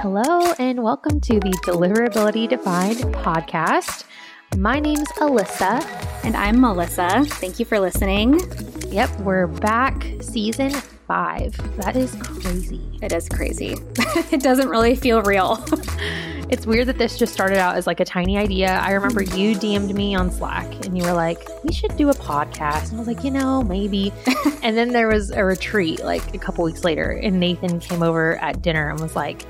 Hello, and welcome to the Deliverability Defined podcast. My name's Alyssa. And I'm Melissa. Thank you for listening. Yep, we're back, season five. That is crazy. It is crazy. it doesn't really feel real. It's weird that this just started out as like a tiny idea. I remember you DM'd me on Slack and you were like, we should do a podcast. And I was like, you know, maybe. and then there was a retreat like a couple weeks later, and Nathan came over at dinner and was like,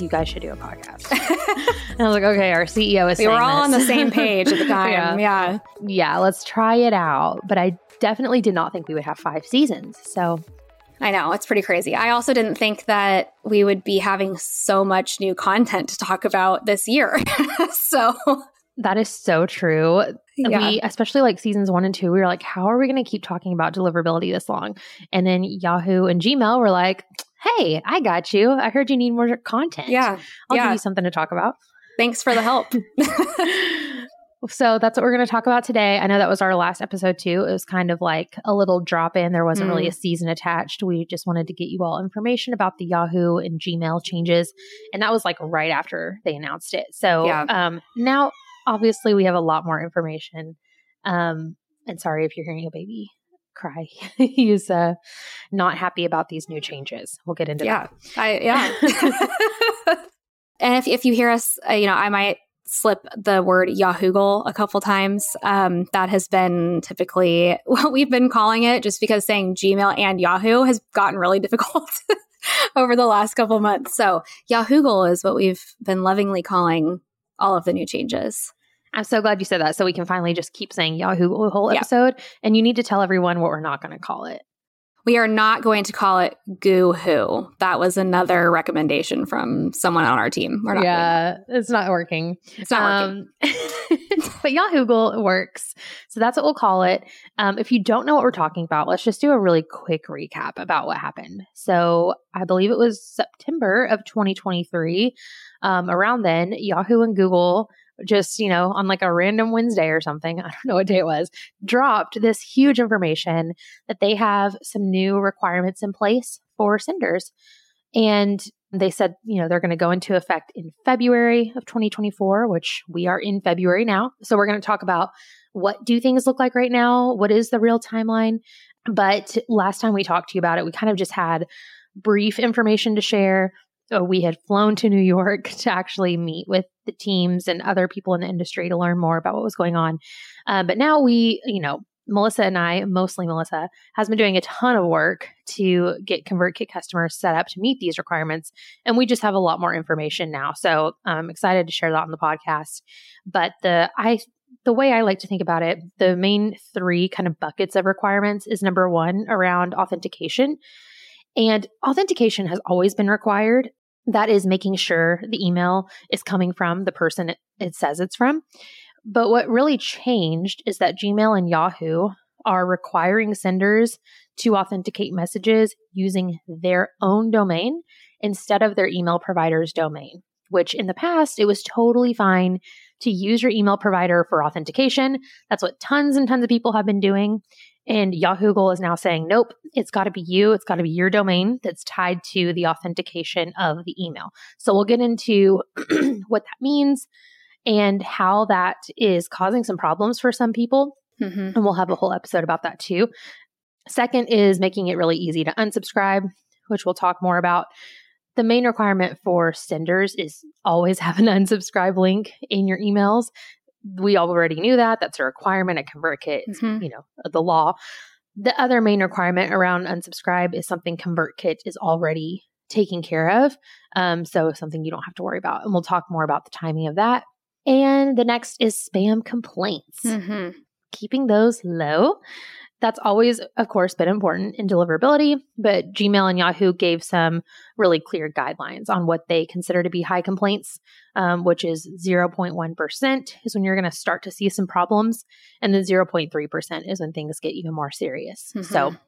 you guys should do a podcast. and I was like, okay, our CEO is we were all this. on the same page at the time. Yeah. yeah. yeah, let's try it out. But I definitely did not think we would have five seasons. So I know, it's pretty crazy. I also didn't think that we would be having so much new content to talk about this year. so that is so true. Yeah. We, especially like seasons one and two, we were like, how are we going to keep talking about deliverability this long? And then Yahoo and Gmail were like, hey, I got you. I heard you need more content. yeah, I'll yeah. give you something to talk about. thanks for the help. So that's what we're going to talk about today. I know that was our last episode too. It was kind of like a little drop in. There wasn't really Mm. a season attached. We just wanted to get you all information about the Yahoo and Gmail changes. And that was like right after they announced it. So Yeah. um, now, obviously, we have a lot more information. Um, and sorry if you're hearing a baby cry. He's uh, not happy about these new changes. We'll get into yeah, I yeah. and if if you hear us, uh, you know, I might slip the word Yahoogle a couple times. Um, that has been typically what we've been calling it, just because saying Gmail and Yahoo has gotten really difficult over the last couple months. So Yahoogle is what we've been lovingly calling all of the new changes. I'm so glad you said that. So we can finally just keep saying Yahoo the whole Yeah. episode. And you need to tell everyone what we're not going to call it. We are not going to call it Goo Who. That was another recommendation from someone on our team. We're not yeah, it's not working. It's not working. Um, but Yahoogle works. So that's what we'll call it. Um, if you don't know what we're talking about, let's just do a really quick recap about what happened. So I believe it was September of 2023. Um, around then, Yahoo and Google just, you know, on like a random Wednesday or something, I don't know what day it was, dropped this huge information that they have some new requirements in place for senders. And they said, you know, they're going to go into effect in February of 2024, which we are in February now. So we're going to talk about what do things look like right now? What is the real timeline? But last time we talked to you about it, we kind of just had brief information to share. So we had flown to New York to actually meet with the teams and other people in the industry to learn more about what was going on. Uh, but now we, you know, Melissa and I, mostly Melissa, has been doing a ton of work to get ConvertKit customers set up to meet these requirements. And we just have a lot more information now. So I'm excited to share that on the podcast. But the I the way I like to think about it, the main three kind of buckets of requirements is number one around authentication. And authentication has always been required. That is making sure the email is coming from the person it, says it's from. But what really changed is that Gmail and Yahoo are requiring senders to authenticate messages using their own domain instead of their email provider's domain, which in the past it was totally fine to use your email provider for authentication. That's what tons and tons of people have been doing. And Yahoogle is now saying, nope, it's got to be you. It's got to be your domain that's tied to the authentication of the email. So we'll get into what that means and how that is causing some problems for some people. Mhm. And we'll have a whole episode about that too. Second is making it really easy to unsubscribe, which we'll talk more about. The main requirement for senders is always have an unsubscribe link in your emails. We already knew that. That's a requirement at ConvertKit. It's, Mhm. you know, the law. The other main requirement around unsubscribe is something ConvertKit is already taking care of. Um, so something you don't have to worry about. And we'll talk more about the timing of that. And the next is spam complaints Mhm. keeping those low. That's always, of course, been important in deliverability, but Gmail and Yahoo gave some really clear guidelines on what they consider to be high complaints, um, which is 0.1% is when you're going to start to see some problems, and then 0.3% is when things get even more serious. So Mhm.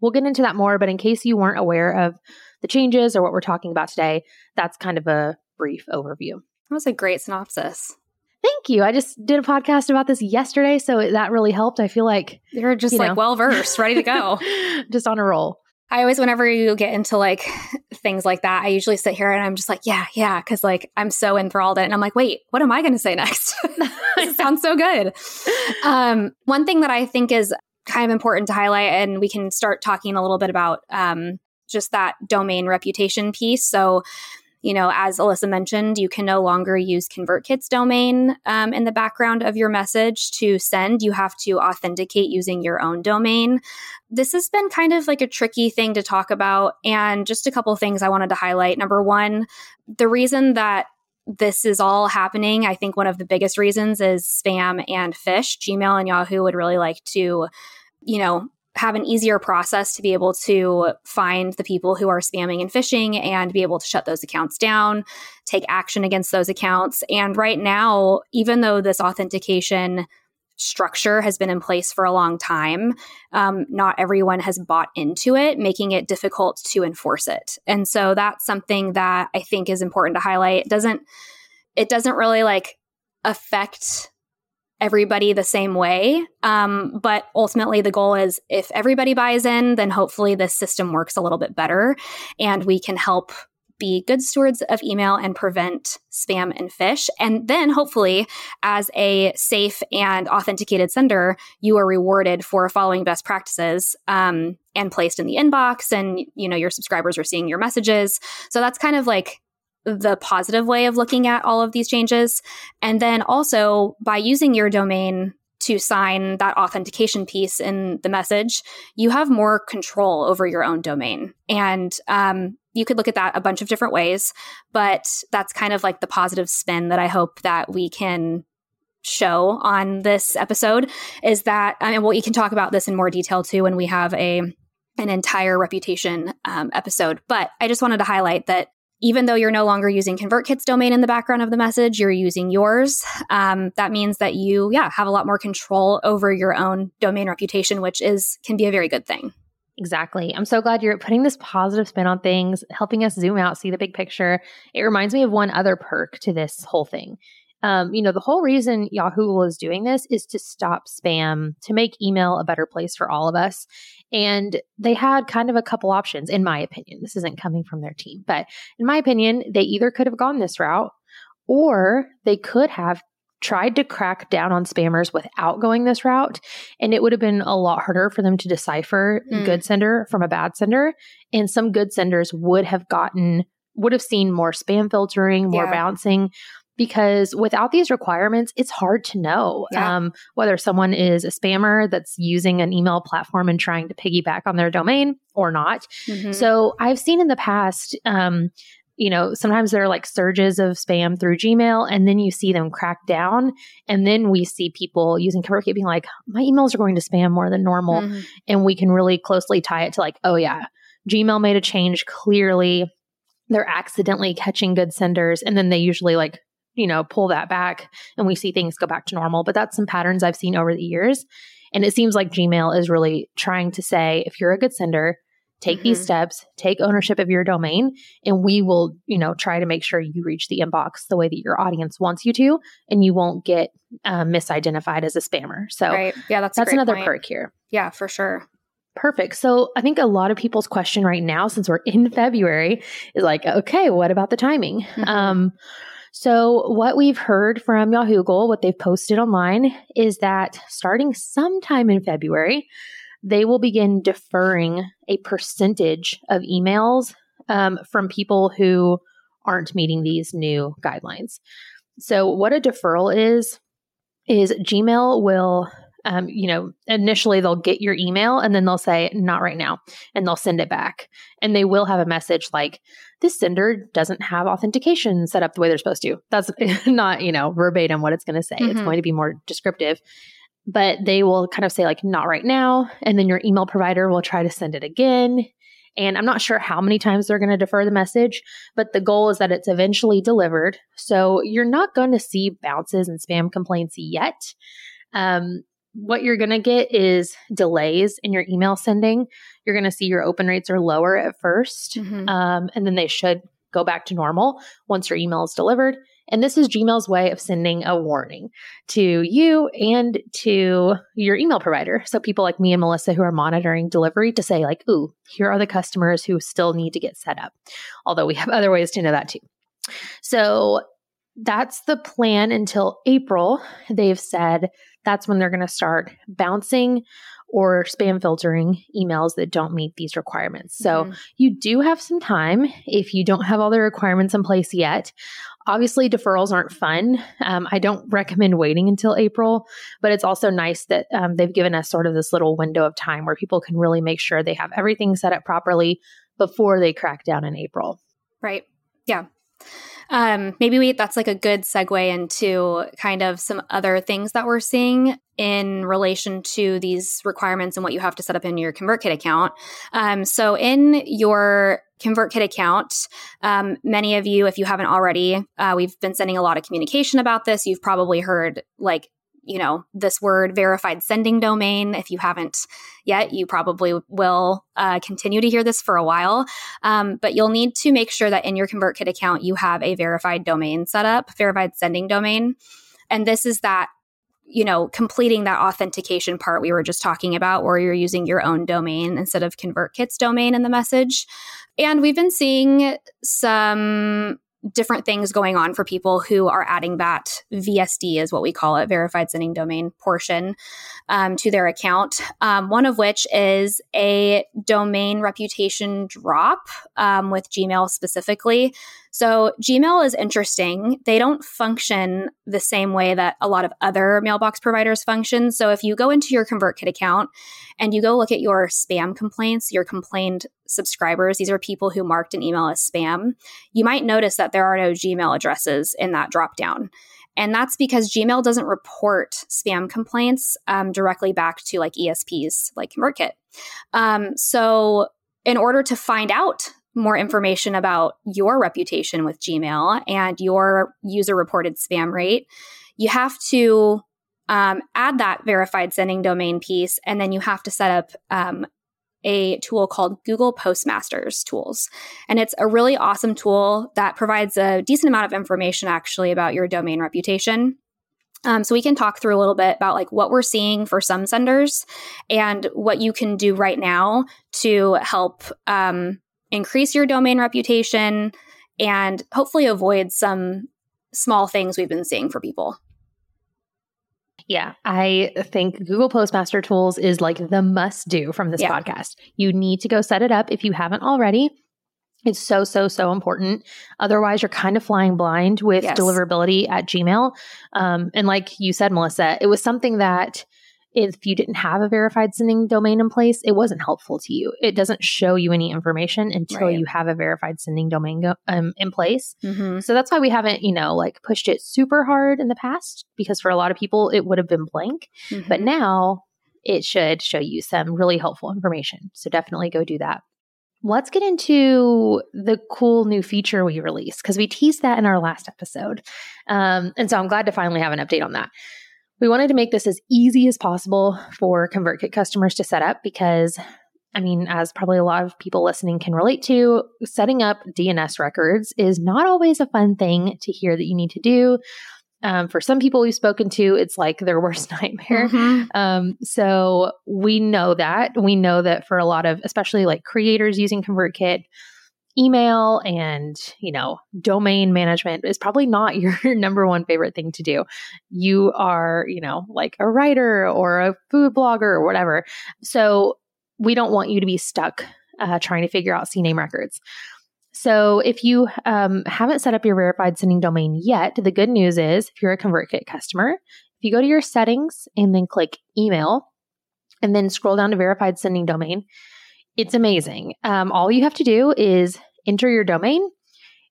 we'll get into that more, but in case you weren't aware of the changes or what we're talking about today, that's kind of a brief overview. That was a great synopsis. Thank you. I just did a podcast about this yesterday, so that really helped. I feel like You're just You like well versed, ready to go. just on a roll. I always, whenever you get into like things like that, I usually sit here and I'm just like, yeah, yeah, because like I'm so enthralled in it. And I'm like, wait, what am I going to say next? it sounds so good. Um, one thing that I think is kind of important to highlight, and we can start talking a little bit about um, just that domain reputation piece. So, you know, as Alyssa mentioned, you can no longer use ConvertKit's domain um, in the background of your message to send. You have to authenticate using your own domain. This has been kind of like a tricky thing to talk about. And just a couple things I wanted to highlight. Number one, the reason that this is all happening, I think one of the biggest reasons is spam and phish. Gmail and Yahoo would really like to, you know, have an easier process to be able to find the people who are spamming and phishing and be able to shut those accounts down, take action against those accounts. And right now, even though this authentication structure has been in place for a long time, um, not everyone has bought into it, making it difficult to enforce it. And so that's something that I think is important to highlight. It doesn't it doesn't really like affect everybody the same way. Um, but ultimately, the goal is if everybody buys in, then hopefully this system works a little bit better and we can help be good stewards of email and prevent spam and phish. And then hopefully, as a safe and authenticated sender, you are rewarded for following best practices um, and placed in the inbox. And you know your subscribers are seeing your messages. So that's kind of like the positive way of looking at all of these changes. And then also by using your domain to sign that authentication piece in the message, you have more control over your own domain. And um, you could look at that a bunch of different ways, but that's kind of like the positive spin that I hope that we can show on this episode is that I mean well you can talk about this in more detail too when we have a an entire reputation um, episode but i just wanted to highlight that even though you're no longer using ConvertKit's domain in the background of the message, you're using yours. Um, that means that you, yeah, have a lot more control over your own domain reputation, which is can be a very good thing. Exactly. I'm so glad you're putting this positive spin on things, helping us zoom out, see the big picture. It reminds me of one other perk to this whole thing. Um, you know, the whole reason Yahoo is doing this is to stop spam, to make email a better place for all of us. And they had kind of a couple options, in my opinion. This isn't coming from their team, but in my opinion, they either could have gone this route or they could have tried to crack down on spammers without going this route. And it would have been a lot harder for them to decipher mm. good sender from a bad sender. And some good senders would have gotten, would have seen more spam filtering, more yeah. bouncing because without these requirements, it's hard to know yeah. um, whether someone is a spammer that's using an email platform and trying to piggyback on their domain or not. Mm-hmm. So I've seen in the past, um, you know, sometimes there are like surges of spam through Gmail, and then you see them crack down. And then we see people using ConvertKit being like, my emails are going to spam more than normal. Mm-hmm. And we can really closely tie it to like, oh, yeah, Gmail made a change clearly. They're accidentally catching good senders. And then they usually like you know, pull that back and we see things go back to normal. But that's some patterns I've seen over the years. And it seems like Gmail is really trying to say if you're a good sender, take mm-hmm. these steps, take ownership of your domain, and we will, you know, try to make sure you reach the inbox the way that your audience wants you to, and you won't get um, misidentified as a spammer. So, right. yeah, that's that's another point. perk here. Yeah, for sure. Perfect. So I think a lot of people's question right now, since we're in February, is like, okay, what about the timing? Mm-hmm. Um, so, what we've heard from Yahoogle, what they've posted online, is that starting sometime in February, they will begin deferring a percentage of emails um, from people who aren't meeting these new guidelines. So, what a deferral is, is Gmail will um, you know, initially they'll get your email and then they'll say, not right now, and they'll send it back. And they will have a message like, this sender doesn't have authentication set up the way they're supposed to. That's not, you know, verbatim what it's going to say. Mm-hmm. It's going to be more descriptive. But they will kind of say, like, not right now. And then your email provider will try to send it again. And I'm not sure how many times they're going to defer the message, but the goal is that it's eventually delivered. So you're not going to see bounces and spam complaints yet. Um, what you're going to get is delays in your email sending. You're going to see your open rates are lower at 1st mm-hmm. um, and then they should go back to normal once your email is delivered. And this is Gmail's way of sending a warning to you and to your email provider. So people like me and Melissa who are monitoring delivery to say like, ooh, here are the customers who still need to get set up. Although we have other ways to know that too. So that's the plan until April. They've said that's when they're going to start bouncing or spam filtering emails that don't meet these requirements. So mm-hmm. you do have some time if you don't have all the requirements in place yet. Obviously, deferrals aren't fun. Um, I don't recommend waiting until April, but it's also nice that um, they've given us sort of this little window of time where people can really make sure they have everything set up properly before they crack down in April. Right. Yeah. Um, maybe we, that's like a good segue into kind of some other things that we're seeing in relation to these requirements and what you have to set up in your ConvertKit account. Um, so, in your ConvertKit account, um, many of you, if you haven't already, uh, we've been sending a lot of communication about this. You've probably heard like you know, this word verified sending domain. If you haven't yet, you probably will uh, continue to hear this for a while. Um, but you'll need to make sure that in your ConvertKit account, you have a verified domain set up, verified sending domain. And this is that you know, completing that authentication part we were just talking about, where you're using your own domain instead of ConvertKit's domain in the message. And we've been seeing some different things going on for people who are adding that VSD, is what we call it, verified sending domain portion um, to their account. Um, one of which is a domain reputation drop um, with Gmail specifically. So, Gmail is interesting. They don't function the same way that a lot of other mailbox providers function. So, if you go into your ConvertKit account and you go look at your spam complaints, your complained subscribers, these are people who marked an email as spam, you might notice that there are no Gmail addresses in that dropdown. And that's because Gmail doesn't report spam complaints um, directly back to like ESPs like ConvertKit. Um, so, in order to find out more information about your reputation with Gmail and your user reported spam rate, you have to um, add that verified sending domain piece, and then you have to set up um, a tool called Google Postmasters Tools. And it's a really awesome tool that provides a decent amount of information actually about your domain reputation. Um, so we can talk through a little bit about like what we're seeing for some senders and what you can do right now to help um, increase your domain reputation and hopefully avoid some small things we've been seeing for people. Yeah, I think Google Postmaster Tools is like the must do from this yeah. podcast. You need to go set it up if you haven't already. It's so, so, so important. Otherwise, you're kind of flying blind with yes. deliverability at Gmail. Um, and like you said, Melissa, it was something that if you didn't have a verified sending domain in place, it wasn't helpful to you. It doesn't show you any information until right. you have a verified sending domain go, um, in place. Mm-hmm. So that's why we haven't, you know, like pushed it super hard in the past because for a lot of people it would have been blank. Mm-hmm. But now it should show you some really helpful information. So definitely go do that. Let's get into the cool new feature we released because we teased that in our last episode. Um, and so I'm glad to finally have an update on that. We wanted to make this as easy as possible for ConvertKit customers to set up because, I mean, as probably a lot of people listening can relate to, setting up DNS records is not always a fun thing to hear that you need to do. Um, for some people we've spoken to, it's like their worst nightmare. Mm-hmm. Um, so we know that. We know that for a lot of, especially like creators using ConvertKit, email and, you know, domain management is probably not your number one favorite thing to do. You are, you know, like a writer or a food blogger or whatever. So we don't want you to be stuck uh, trying to figure out CNAME records. So if you um, haven't set up your verified sending domain yet, the good news is if you're a ConvertKit customer, if you go to your settings and then click email and then scroll down to verified sending domain, it's amazing. Um, all you have to do is enter your domain.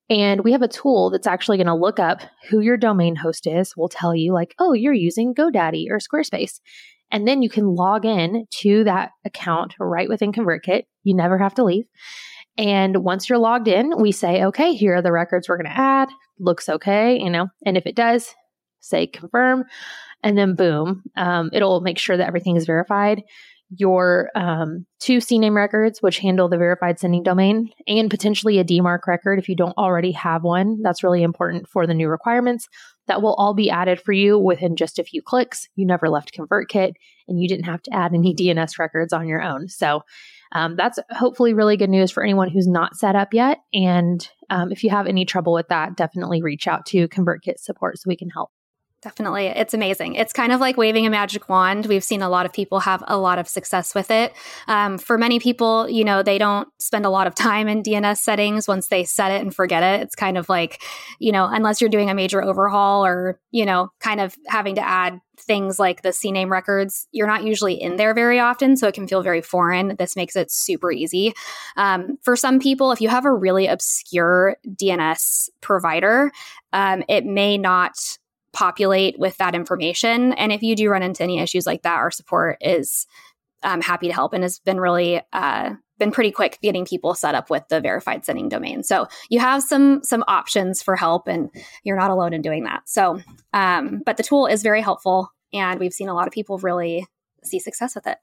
And we have a tool that's actually going to look up who your domain host is. We'll tell you, like, oh, you're using GoDaddy or Squarespace. And then you can log in to that account right within ConvertKit. You never have to leave. And once you're logged in, we say, okay, here are the records we're going to add. Looks okay, you know. And if it does, say confirm. And then boom, um, it'll make sure that everything is verified your um, two CNAME records, which handle the verified sending domain, and potentially a DMARC record if you don't already have one. That's really important for the new requirements. That will all be added for you within just a few clicks. You never left ConvertKit, and you didn't have to add any DNS records on your own. So um, that's hopefully really good news for anyone who's not set up yet. And um, if you have any trouble with that, definitely reach out to ConvertKit support so we can help. Definitely. It's amazing. It's kind of like waving a magic wand. We've seen a lot of people have a lot of success with it. Um, for many people, you know, they don't spend a lot of time in DNS settings once they set it and forget it. It's kind of like, you know, unless you're doing a major overhaul or, you know, kind of having to add things like the CNAME records, you're not usually in there very often. So it can feel very foreign. This makes it super easy. Um, for some people, if you have a really obscure DNS provider, um, it may not populate with that information. And if you do run into any issues like that, our support is um, happy to help and has been really uh, been pretty quick getting people set up with the verified sending domain. So you have some some options for help, and you're not alone in doing that. So, um, but the tool is very helpful, and we've seen a lot of people really see success with it.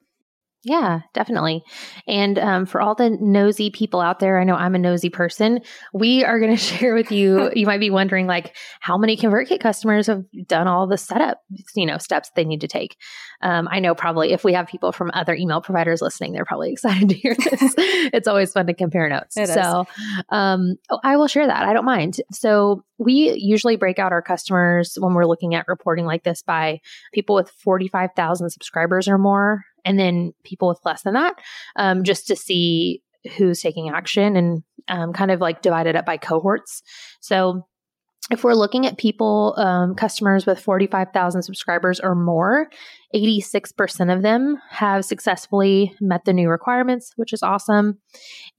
Yeah, definitely. And um, for all the nosy people out there, I know I'm a nosy person. We are going to share with you. you might be wondering, like, how many ConvertKit customers have done all the setup, you know, steps they need to take. Um, I know probably if we have people from other email providers listening, they're probably excited to hear this. it's always fun to compare notes. It so um, oh, I will share that. I don't mind. So we usually break out our customers when we're looking at reporting like this by people with 45,000 subscribers or more and then people with less than that, um, just to see who's taking action and um, kind of like divided up by cohorts. So if we're looking at people, um, customers with 45,000 subscribers or more, 86% of them have successfully met the new requirements, which is awesome.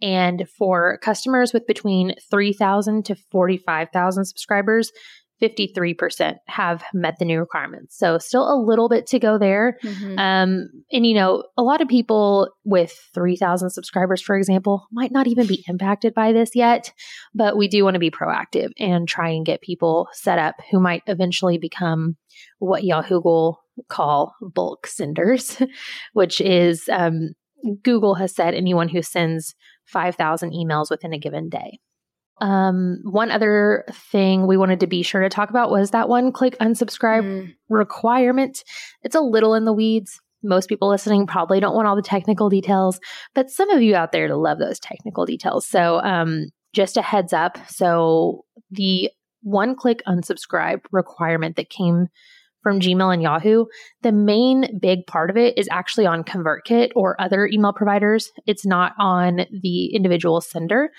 And for customers with between 3,000 to 45,000 subscribers, 53% have met the new requirements. So still a little bit to go there. Mm-hmm. Um, and, you know, a lot of people with 3,000 subscribers, for example, might not even be impacted by this yet, but we do want to be proactive and try and get people set up who might eventually become what Yahoo will call bulk senders, which is um, Google has said anyone who sends 5,000 emails within a given day. Um, one other thing we wanted to be sure to talk about was that one click unsubscribe mm. requirement. It's a little in the weeds. Most people listening probably don't want all the technical details, but some of you out there love those technical details. So, um, just a heads up. So, the one click unsubscribe requirement that came from Gmail and Yahoo, the main big part of it is actually on ConvertKit or other email providers. It's not on the individual sender.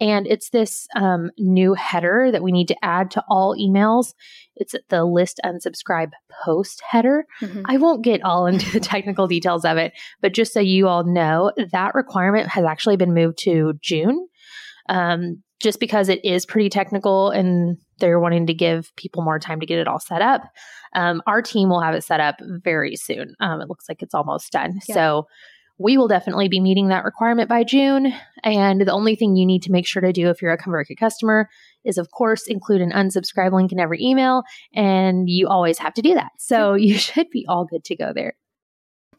And it's this um, new header that we need to add to all emails. It's the list unsubscribe post header. Mm-hmm. I won't get all into the technical details of it, but just so you all know, that requirement has actually been moved to June. Um, just because it is pretty technical and they're wanting to give people more time to get it all set up. Um, our team will have it set up very soon. Um, it looks like it's almost done. Yeah. So we will definitely be meeting that requirement by June. And the only thing you need to make sure to do if you're a ConvertKit customer is, of course, include an unsubscribe link in every email. And you always have to do that. So you should be all good to go there.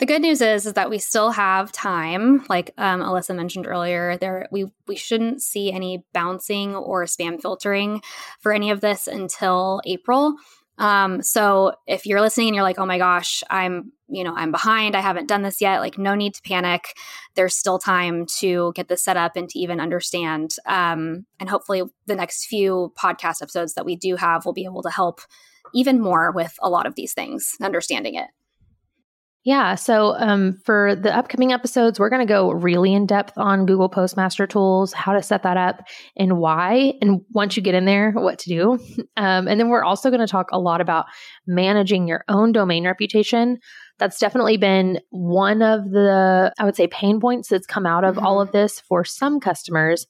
The good news is is that we still have time. Like um, Alyssa mentioned earlier, there we we shouldn't see any bouncing or spam filtering for any of this until April. Um, so if you're listening and you're like, oh my gosh, I'm, you know, I'm behind, I haven't done this yet, like no need to panic. There's still time to get this set up and to even understand. Um, and hopefully the next few podcast episodes that we do have will be able to help even more with a lot of these things, understanding it. Yeah. So um, for the upcoming episodes, we're going to go really in depth on Google Postmaster tools, how to set that up, and why. And once you get in there, what to do. Um, and then we're also going to talk a lot about managing your own domain reputation. That's definitely been one of the, I would say, pain points that's come out of mm-hmm. all of this for some customers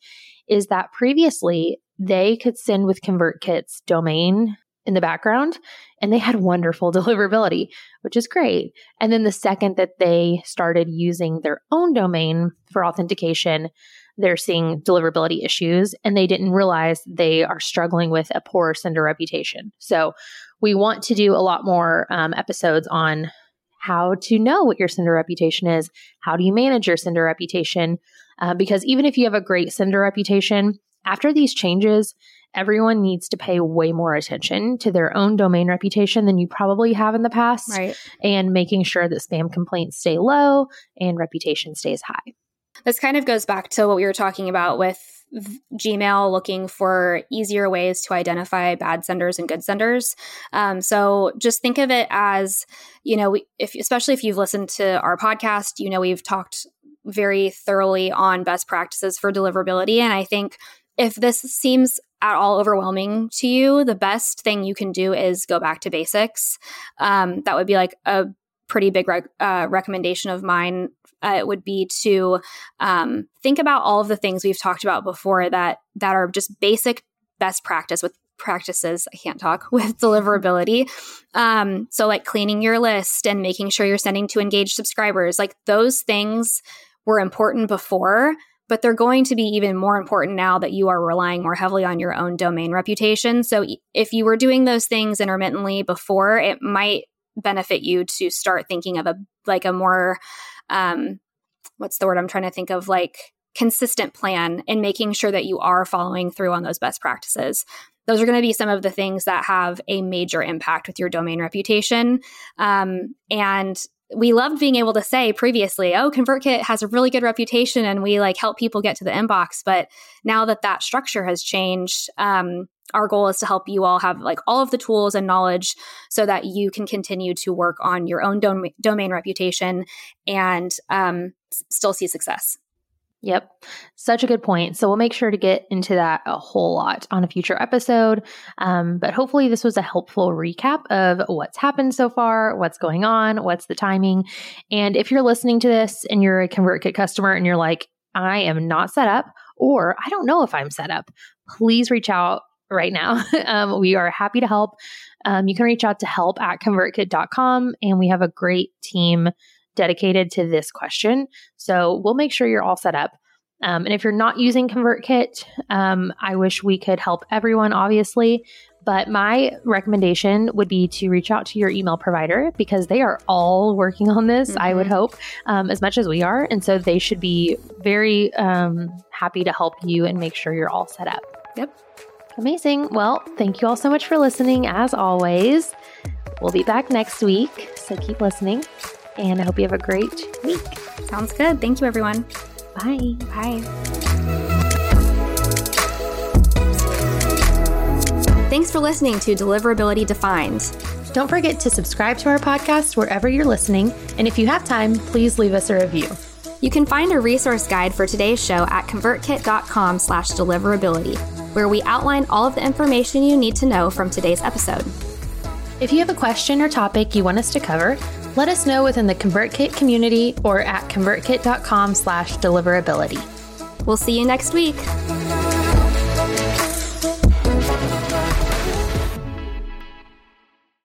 is that previously they could send with ConvertKit's domain in the background and they had wonderful deliverability, which is great. And then the second that they started using their own domain for authentication, they're seeing deliverability issues and they didn't realize they are struggling with a poor sender reputation. So we want to do a lot more um, episodes on how to know what your sender reputation is. How do you manage your sender reputation? Uh, because even if you have a great sender reputation, after these changes, everyone needs to pay way more attention to their own domain reputation than you probably have in the past. Right. And making sure that spam complaints stay low and reputation stays high. This kind of goes back to what we were talking about with Gmail looking for easier ways to identify bad senders and good senders. Um, so just think of it as, you know, if especially if you've listened to our podcast, you know, we've talked very thoroughly on best practices for deliverability. And I think if this seems at all overwhelming to you, the best thing you can do is go back to basics. Um, that would be like a pretty big rec- uh, recommendation of mine. Uh, it would be to um, think about all of the things we've talked about before that that are just basic best practice with practices i can't talk with deliverability um, so like cleaning your list and making sure you're sending to engaged subscribers like those things were important before but they're going to be even more important now that you are relying more heavily on your own domain reputation. So if you were doing those things intermittently before, it might benefit you to start thinking of a like a more um what's the word I'm trying to think of like consistent plan and making sure that you are following through on those best practices. Those are going to be some of the things that have a major impact with your domain reputation. Um, and we loved being able to say previously, oh, ConvertKit has a really good reputation and we like help people get to the inbox. But now that that structure has changed, um, our goal is to help you all have like all of the tools and knowledge so that you can continue to work on your own dom- domain reputation and um, s- still see success. Yep. Such a good point. So we'll make sure to get into that a whole lot on a future episode. Um, but hopefully, this was a helpful recap of what's happened so far, what's going on, what's the timing. And if you're listening to this and you're a ConvertKit customer and you're like, I am not set up, or I don't know if I'm set up, please reach out right now. um, we are happy to help. Um, you can reach out to help at convertkit.com, and we have a great team dedicated to this question. So we'll make sure you're all set up. Um, and if you're not using ConvertKit, um, I wish we could help everyone, obviously. But my recommendation would be to reach out to your email provider because they are all working on this, mm-hmm. I would mm-hmm. hope, um, as much as we are. And so they should be very um, happy to help you and make sure you're all set up. Yep. Amazing. Well, thank you all so much for listening, as always. We'll be back next week, so keep listening and I hope you have a great week. Sounds good. Thank you, everyone. Bye. Bye. Thanks for listening to Deliverability Defined. Don't forget to subscribe to our podcast wherever you're listening, and if you have time, please leave us a review. You can find a resource guide for today's show at convertkit.com slash deliverability, where we outline all of the information you need to know from today's episode. If you have a question or topic you want us to cover, let us know within the ConvertKit community or at convertkit.com slash deliverability. We'll see you next week.